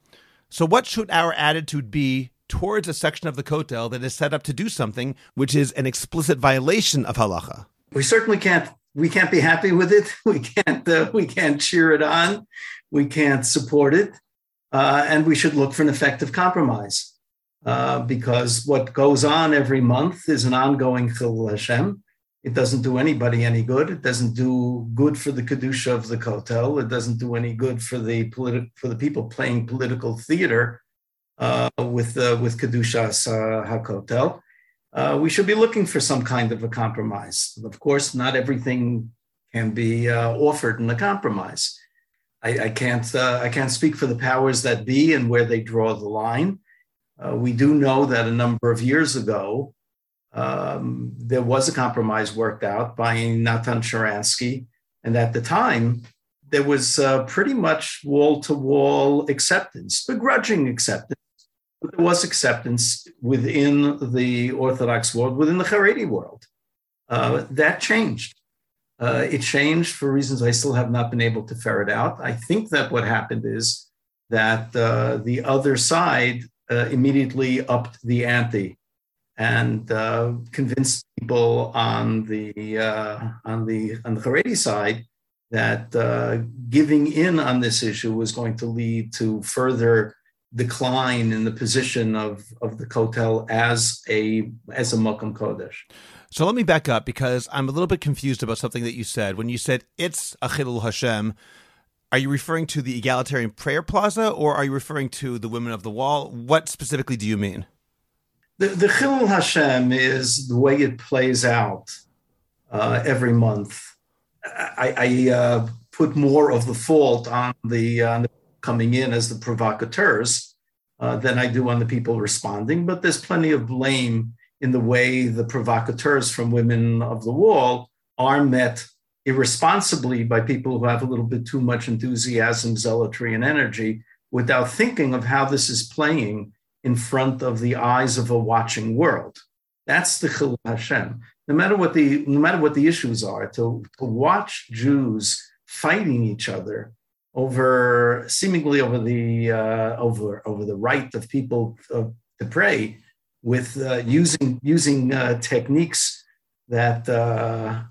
So, what should our attitude be towards a section of the Kotel that is set up to do something which is an explicit violation of halacha. We certainly can't. We can't be happy with it. We can't. Uh, we can't cheer it on. We can't support it, uh, and we should look for an effective compromise. Uh, because what goes on every month is an ongoing chil Hashem. It doesn't do anybody any good. It doesn't do good for the kedusha of the kotel. It doesn't do any good for the politi- for the people playing political theater uh, with uh, with kedushas uh, hakotel. Uh, we should be looking for some kind of a compromise. Of course, not everything can be uh, offered in a compromise. I, I can't uh, I can't speak for the powers that be and where they draw the line. We do know that a number of years ago um, there was a compromise worked out by Natan Sharansky, and at the time there was pretty much wall to wall acceptance, begrudging acceptance there was acceptance within the Orthodox world, within the Haredi world. Uh, that changed. Uh, it changed for reasons I still have not been able to ferret out. I think that what happened is that uh, the other side uh, immediately upped the ante and uh, convinced people on the uh, on the on the Haredi side that giving in on this issue was going to lead to further decline in the position of, of the Kotel as a as a Mokum Kodesh. So let me back up because I'm a little bit confused about something that you said. When you said it's a Chilul Hashem, are you referring to the egalitarian prayer plaza or are you referring to the women of the wall? What specifically do you mean? The, the Chilul Hashem is the way it plays out uh, every month. I, I uh, put more of the fault on the, on the coming in as the provocateurs uh, than I do on the people responding, but there's plenty of blame in the way the provocateurs from Women of the Wall are met irresponsibly by people who have a little bit too much enthusiasm, zealotry, and energy without thinking of how this is playing in front of the eyes of a watching world. That's the Chilul Hashem. No matter what the no matter what the issues are, to, to watch Jews fighting each other over seemingly over the uh, over over the right of people uh, to pray with uh, using using uh, techniques that uh,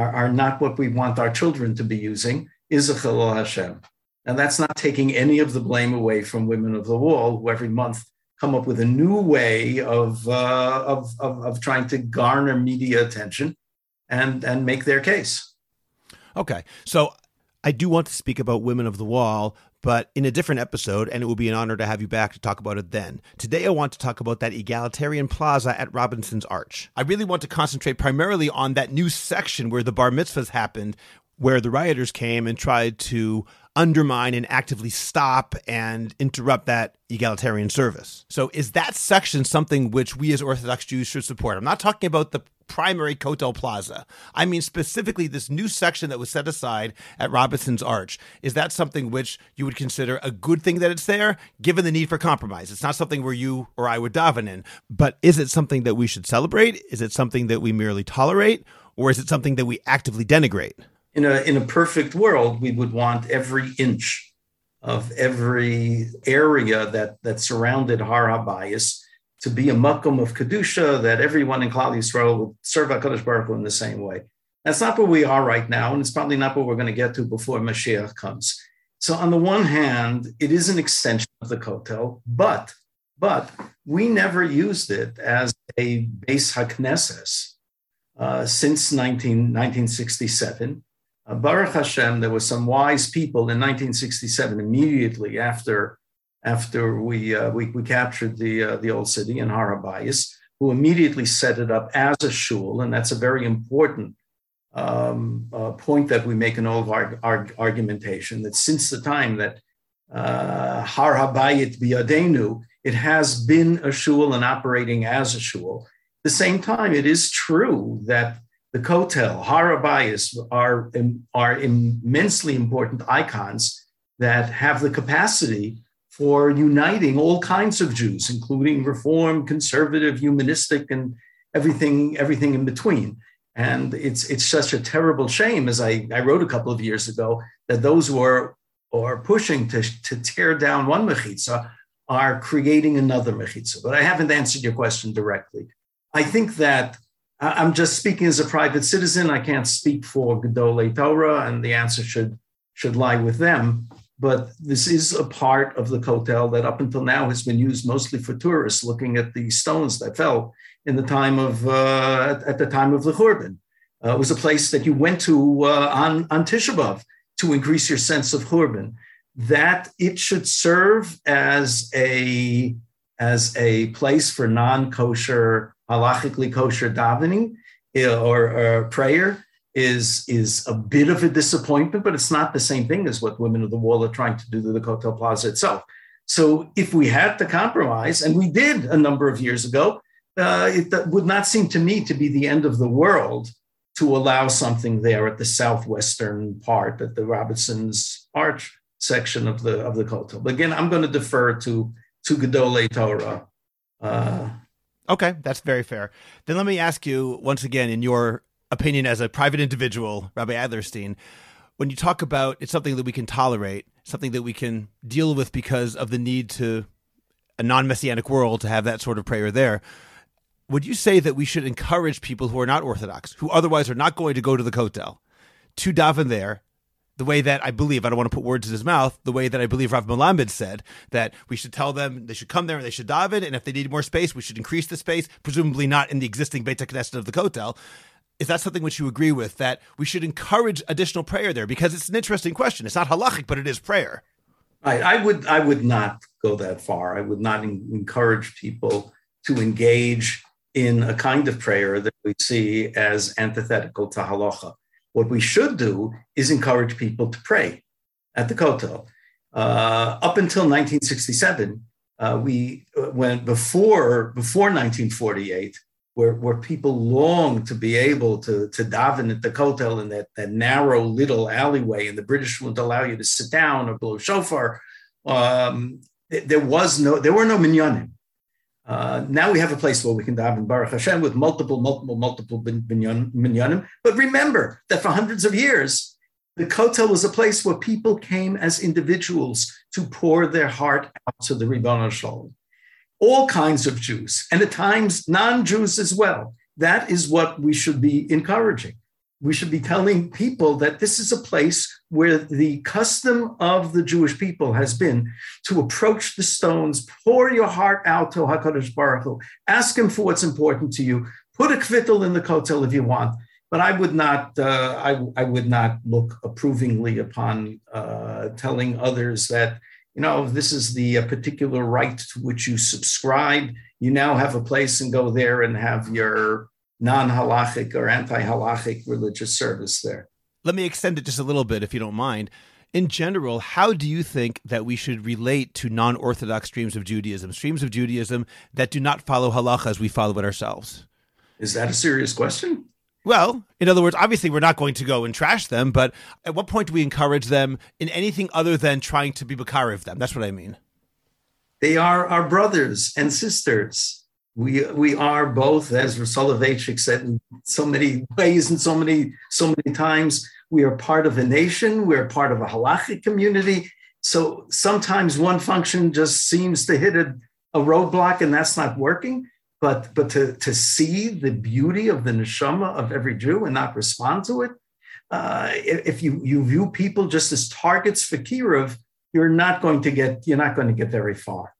are, are not what we want our children to be using is a Chilul Hashem. And that's not taking any of the blame away from Women of the Wall, who every month come up with a new way of, uh, of, of, of, trying to garner media attention and, and make their case. Okay. So I do want to speak about Women of the Wall, but in a different episode, and it will be an honor to have you back to talk about it then. Today, I want to talk about that egalitarian plaza at Robinson's Arch. I really want to concentrate primarily on that new section where the bar mitzvahs happened, where the rioters came and tried to undermine and actively stop and interrupt that egalitarian service. So, is that section something which we as Orthodox Jews should support? I'm not talking about the primary Kotel Plaza. I mean specifically this new section that was set aside at Robinson's Arch. Is that something which you would consider a good thing that it's there, given the need for compromise? It's not something where you or I would daven in, but is it something that we should celebrate? Is it something that we merely tolerate? Or is it something that we actively denigrate? In a, in a perfect world, we would want every inch of every area that, that surrounded Har HaBayis to be a makom of kedusha that everyone in Klal Yisrael would serve Hakadosh Baruch Hu in the same way. That's not where we are right now, and it's probably not where we're going to get to before Mashiach comes. So, on the one hand, it is an extension of the Kotel, but but we never used it as a beis haknesses uh, since 19, 1967. Uh, Baruch Hashem, there were some wise people in 1967, immediately after after we, uh, we, we, captured the, uh, the old city in Har HaBayis, who immediately set it up as a shul. And that's a very important um, uh, point that we make in all of our, our, argumentation that since the time that uh, Har HaBayit Biyadenu, it has been a shul and operating as a shul. At the same time, it is true that the Kotel, Har HaBayis are, are immensely important icons that have the capacity for uniting all kinds of Jews, including Reform, conservative, humanistic, and everything, everything in between. And it's it's such a terrible shame, as I, I wrote a couple of years ago, that those who are, are pushing to, to tear down one mechitza are creating another mechitza. But I haven't answered your question directly. I think that I'm just speaking as a private citizen. I can't speak for Gedolei Torah, and the answer should should lie with them but this is a part of the Kotel that up until now has been used mostly for tourists looking at the stones that fell in the time of uh, at the time of the Churban. Uh, it was a place that you went to uh, on on Tisha B'av to increase your sense of Churban. That it should serve as a as a place for non-kosher, halachically kosher davening eh, or, or prayer is is a bit of a disappointment, but it's not the same thing as what Women of the Wall are trying to do to the Kotel Plaza itself. So if we had to compromise, and we did a number of years ago, uh, it would not seem to me to be the end of the world to allow something there at the southwestern part, at the Robinson's Arch section of the of the Kotel. But again, I'm going to defer to to Gedolei Torah. Uh, okay, that's very fair. Then let me ask you once again, in your opinion as a private individual, Rabbi Adlerstein, when you talk about it's something that we can tolerate, something that we can deal with because of the need to a non-messianic world to have that sort of prayer there, would you say that we should encourage people who are not Orthodox, who otherwise are not going to go to the Kotel, to daven there, the way that I believe, I don't want to put words in his mouth, the way that I believe Rav Melamed said that we should tell them they should come there and they should daven, and if they need more space, we should increase the space, presumably not in the existing Beit HaKnesset of the Kotel. Is that something which you agree with, that we should encourage additional prayer there? Because it's an interesting question. It's not halachic, but it is prayer. I, I would I would not go that far. I would not encourage people to engage in a kind of prayer that we see as antithetical to halacha. What we should do is encourage people to pray at the Kotel. Uh, up until 1967, uh, we uh, went before before 1948, where, where people longed to be able to, to daven at the Kotel in that, that narrow little alleyway, and the British wouldn't allow you to sit down or blow shofar. Um, there was no, there were no minyanim. Uh, now we have a place where we can daven Baruch Hashem with multiple, multiple, multiple minyanim. But remember that for hundreds of years, the Kotel was a place where people came as individuals to pour their heart out to the Ribbon Shalom. All kinds of Jews, and at times non-Jews as well. That is what we should be encouraging we should be telling people that this is a place where the custom of the Jewish people has been to approach the stones, pour your heart out to Hakadosh Baruch Hu, ask him for what's important to you, put a kvittel in the kotel if you want. But I would not, uh, I, I, would not look approvingly upon uh, telling others that, you know, this is the uh, particular right to which you subscribe. You now have a place and go there and have your non halachic or anti halachic religious service there. Let me extend it just a little bit, if you don't mind. In general, how do you think that we should relate to non Orthodox streams of Judaism, streams of Judaism that do not follow halacha as we follow it ourselves? Is that a serious question? Well, in other words, obviously we're not going to go and trash them, but at what point do we encourage them in anything other than trying to be Bakari of them? That's what I mean. They are our brothers and sisters we we are both, as Soloveitchik said in so many ways and so many so many times, we are part of a nation. We're part of a halachic community. So sometimes one function just seems to hit a, a roadblock, and that's not working. But but to to see the beauty of the neshama of every Jew and not respond to it, uh, if you you view people just as targets for kiruv, you're not going to get you're not going to get very far.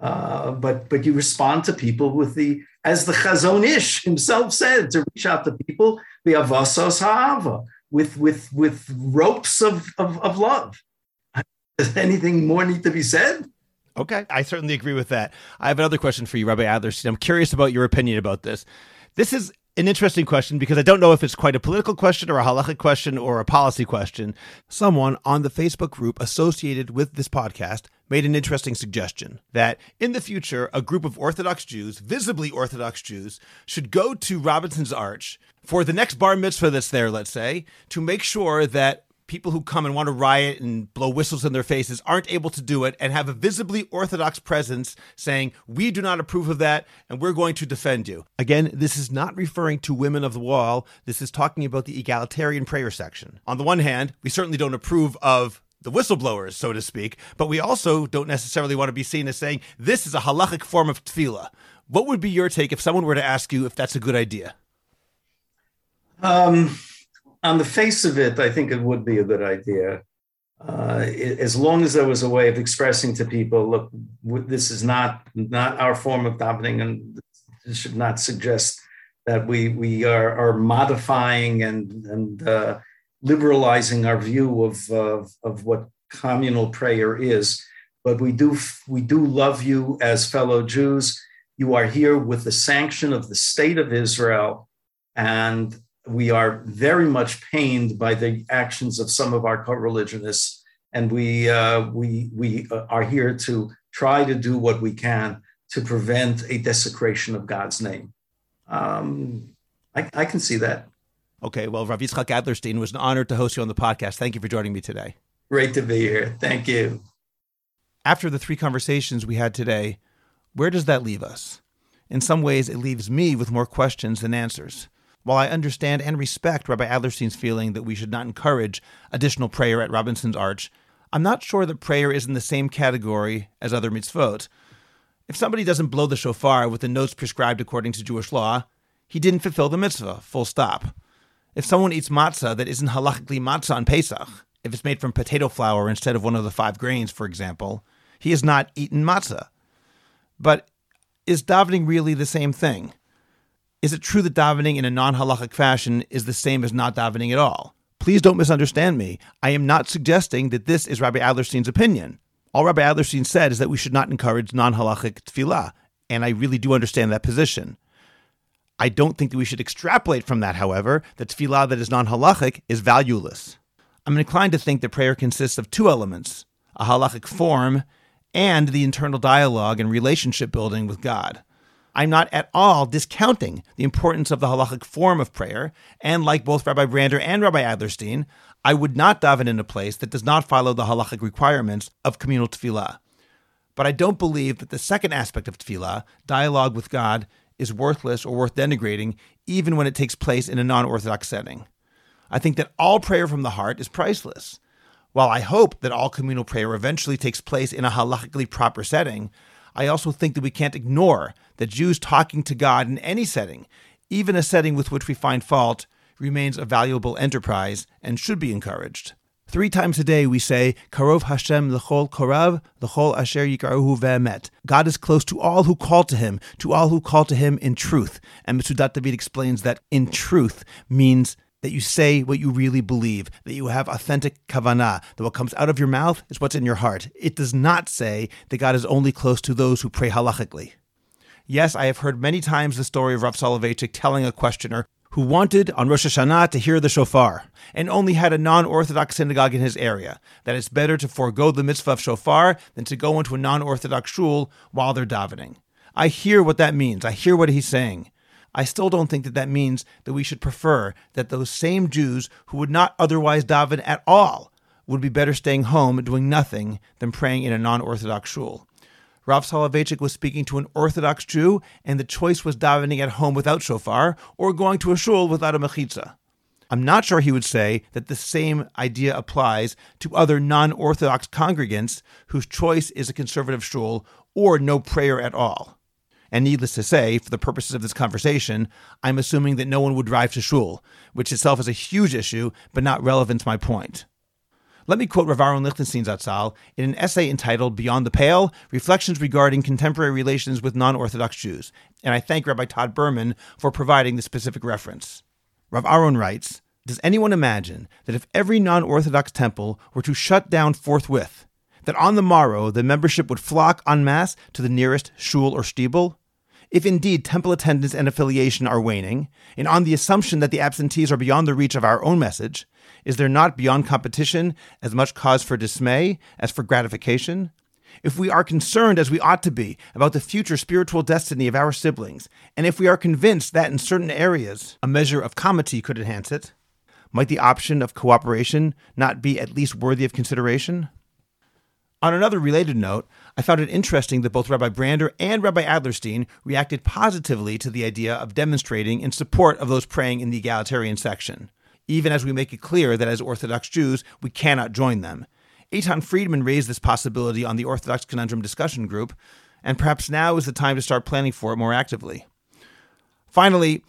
Uh, but but you respond to people with the as the Chazon Ish himself said to reach out to people the avasos ha'ava with with with ropes of, of, of love. Does anything more need to be said? Okay, I certainly agree with that. I have another question for you, Rabbi Adlerstein. I'm curious about your opinion about this. This is an interesting question because I don't know if it's quite a political question or a halachic question or a policy question. Someone on the Facebook group associated with this podcast made an interesting suggestion that in the future, a group of Orthodox Jews, visibly Orthodox Jews, should go to Robinson's Arch for the next bar mitzvah that's there, let's say, to make sure that people who come and want to riot and blow whistles in their faces aren't able to do it and have a visibly orthodox presence saying, We do not approve of that and we're going to defend you. Again, this is not referring to women of the wall. This is talking about the egalitarian prayer section. On the one hand, we certainly don't approve of the whistleblowers, so to speak, but we also don't necessarily want to be seen as saying this is a halachic form of tefillah. What would be your take if someone were to ask you if that's a good idea? Um, on the face of it, I think it would be a good idea. Uh, as long as there was a way of expressing to people, look, this is not not our form of davening, and this should not suggest that we we are, are modifying and and uh, liberalizing our view of, of of what communal prayer is. But we do we do love you as fellow Jews. You are here with the sanction of the state of Israel, and we are very much pained by the actions of some of our co-religionists, and we uh, we we uh, are here to try to do what we can to prevent a desecration of God's name. Um, I, I, can see that. Okay, well, Rav Yitzchok Adlerstein was an honor to host you on the podcast. Thank you for joining me today. Great to be here. Thank you. After the three conversations we had today, where does that leave us? In some ways, it leaves me with more questions than answers. While I understand and respect Rabbi Adlerstein's feeling that we should not encourage additional prayer at Robinson's Arch, I'm not sure that prayer is in the same category as other mitzvot. If somebody doesn't blow the shofar with the notes prescribed according to Jewish law, he didn't fulfill the mitzvah, full stop. If someone eats matzah that isn't halachically matzah on Pesach, if it's made from potato flour instead of one of the five grains, for example, he has not eaten matzah. But is davening really the same thing? Is it true that davening in a non halachic fashion is the same as not davening at all? Please don't misunderstand me. I am not suggesting that this is Rabbi Adlerstein's opinion. All Rabbi Adlerstein said is that we should not encourage non halachic tefillah, and I really do understand that position. I don't think that we should extrapolate from that, however, that tefillah that is non halachic is valueless. I'm inclined to think that prayer consists of two elements a halachic form and the internal dialogue and relationship building with God. I'm not at all discounting the importance of the halachic form of prayer, and like both Rabbi Brander and Rabbi Adlerstein, I would not daven in a place that does not follow the halachic requirements of communal tefillah. But I don't believe that the second aspect of tefillah, dialogue with God, is worthless or worth denigrating, even when it takes place in a non orthodox setting. I think that all prayer from the heart is priceless. While I hope that all communal prayer eventually takes place in a halachically proper setting, I also think that we can't ignore that Jews talking to God in any setting, even a setting with which we find fault, remains a valuable enterprise and should be encouraged. Three times a day we say, Karov Hashem l'chol korav, l'chol asher yikaruhu ve'emet. God is close to all who call to him, to all who call to him in truth. And Metzudat David explains that in truth means that you say what you really believe, that you have authentic kavanah, that what comes out of your mouth is what's in your heart. It does not say that God is only close to those who pray halachically. Yes, I have heard many times the story of Rav Soloveitchik telling a questioner who wanted on Rosh Hashanah to hear the shofar and only had a non Orthodox synagogue in his area, that it's better to forego the mitzvah of shofar than to go into a non Orthodox shul while they're davening. I hear what that means. I hear what he's saying. I still don't think that that means that we should prefer that those same Jews who would not otherwise daven at all would be better staying home doing nothing than praying in a non Orthodox shul. Rav Soloveitchik was speaking to an Orthodox Jew, and the choice was davening at home without shofar or going to a shul without a mechitza. I'm not sure he would say that the same idea applies to other non Orthodox congregants whose choice is a conservative shul or no prayer at all. And needless to say, for the purposes of this conversation, I'm assuming that no one would drive to shul, which itself is a huge issue, but not relevant to my point. Let me quote Rav Aaron Lichtenstein Zatzal in an essay entitled Beyond the Pale Reflections Regarding Contemporary Relations with Non Orthodox Jews, and I thank Rabbi Todd Berman for providing the specific reference. Rav Aaron writes Does anyone imagine that if every non Orthodox temple were to shut down forthwith, that on the morrow the membership would flock en masse to the nearest shul or shtibel? If indeed temple attendance and affiliation are waning, and on the assumption that the absentees are beyond the reach of our own message, is there not beyond competition as much cause for dismay as for gratification? If we are concerned as we ought to be about the future spiritual destiny of our siblings, and if we are convinced that in certain areas a measure of comity could enhance it, might the option of cooperation not be at least worthy of consideration? On another related note, I found it interesting that both Rabbi Brander and Rabbi Adlerstein reacted positively to the idea of demonstrating in support of those praying in the egalitarian section, even as we make it clear that as Orthodox Jews, we cannot join them. Eitan Friedman raised this possibility on the Orthodox Conundrum discussion group, and perhaps now is the time to start planning for it more actively. Finally,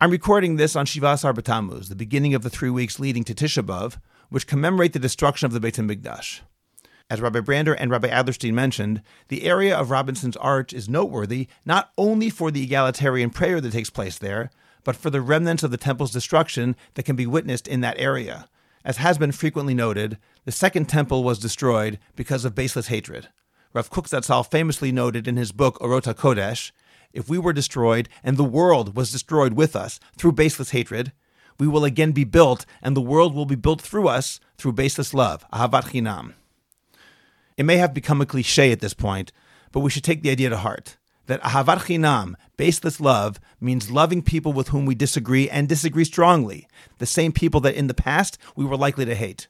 I'm recording this on Shiva Asar B'Tammuz, the beginning of the three weeks leading to Tisha B'Av, which commemorate the destruction of the Beit HaMikdash. As Rabbi Brander and Rabbi Adlerstein mentioned, the area of Robinson's Arch is noteworthy not only for the egalitarian prayer that takes place there, but for the remnants of the temple's destruction that can be witnessed in that area. As has been frequently noted, the second temple was destroyed because of baseless hatred. Rav Kook Zatzal famously noted in his book Orot HaKodesh, if we were destroyed and the world was destroyed with us through baseless hatred, we will again be built and the world will be built through us through baseless love, ahavat chinam. It may have become a cliche at this point, but we should take the idea to heart that ahavat chinam, baseless love, means loving people with whom we disagree and disagree strongly, the same people that in the past we were likely to hate.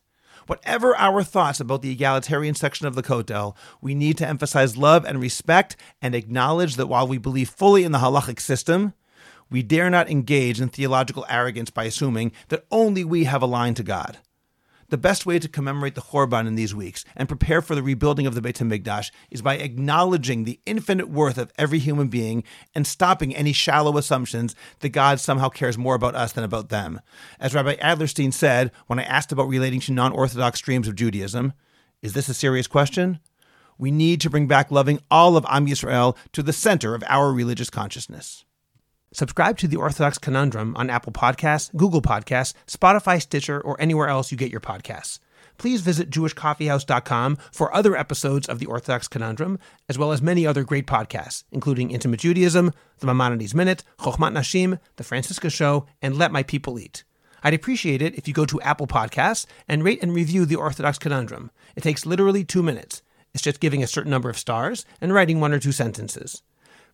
Whatever our thoughts about the egalitarian section of the Kotel, we need to emphasize love and respect and acknowledge that while we believe fully in the halachic system, we dare not engage in theological arrogance by assuming that only we have a line to God. The best way to commemorate the Churban in these weeks and prepare for the rebuilding of the Beit HaMikdash is by acknowledging the infinite worth of every human being and stopping any shallow assumptions that God somehow cares more about us than about them. As Rabbi Adlerstein said when I asked about relating to non Orthodox streams of Judaism, is this a serious question? We need to bring back loving all of Am Yisrael to the center of our religious consciousness. Subscribe to the Orthodox Conundrum on Apple Podcasts, Google Podcasts, Spotify, Stitcher, or anywhere else you get your podcasts. Please visit jewishcoffeehouse.com for other episodes of the Orthodox Conundrum, as well as many other great podcasts, including Intimate Judaism, The Maimonides Minute, Chochmat Nashim, The Franciska Show, and Let My People Eat. I'd appreciate it if you go to Apple Podcasts and rate and review the Orthodox Conundrum. It takes literally two minutes. It's just giving a certain number of stars and writing one or two sentences